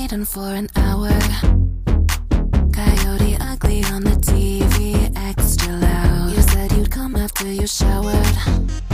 waiting for an hour. Coyote ugly on the TV, extra loud. You said you'd come after you showered.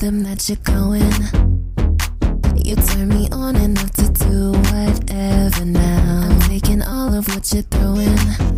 rhythm that you're going. You turn me on enough to do whatever now. I'm taking all of what you're throwing.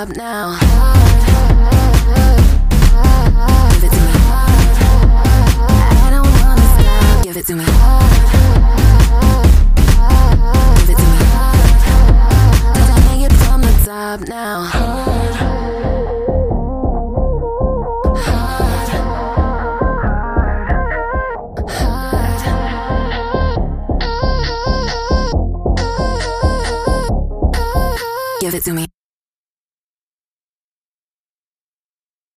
up now. Give it to me. I don't wanna stop. Give it to me. Give it to me. Cause I hang it from the top now. Hard. Hard. Hard. give it to me.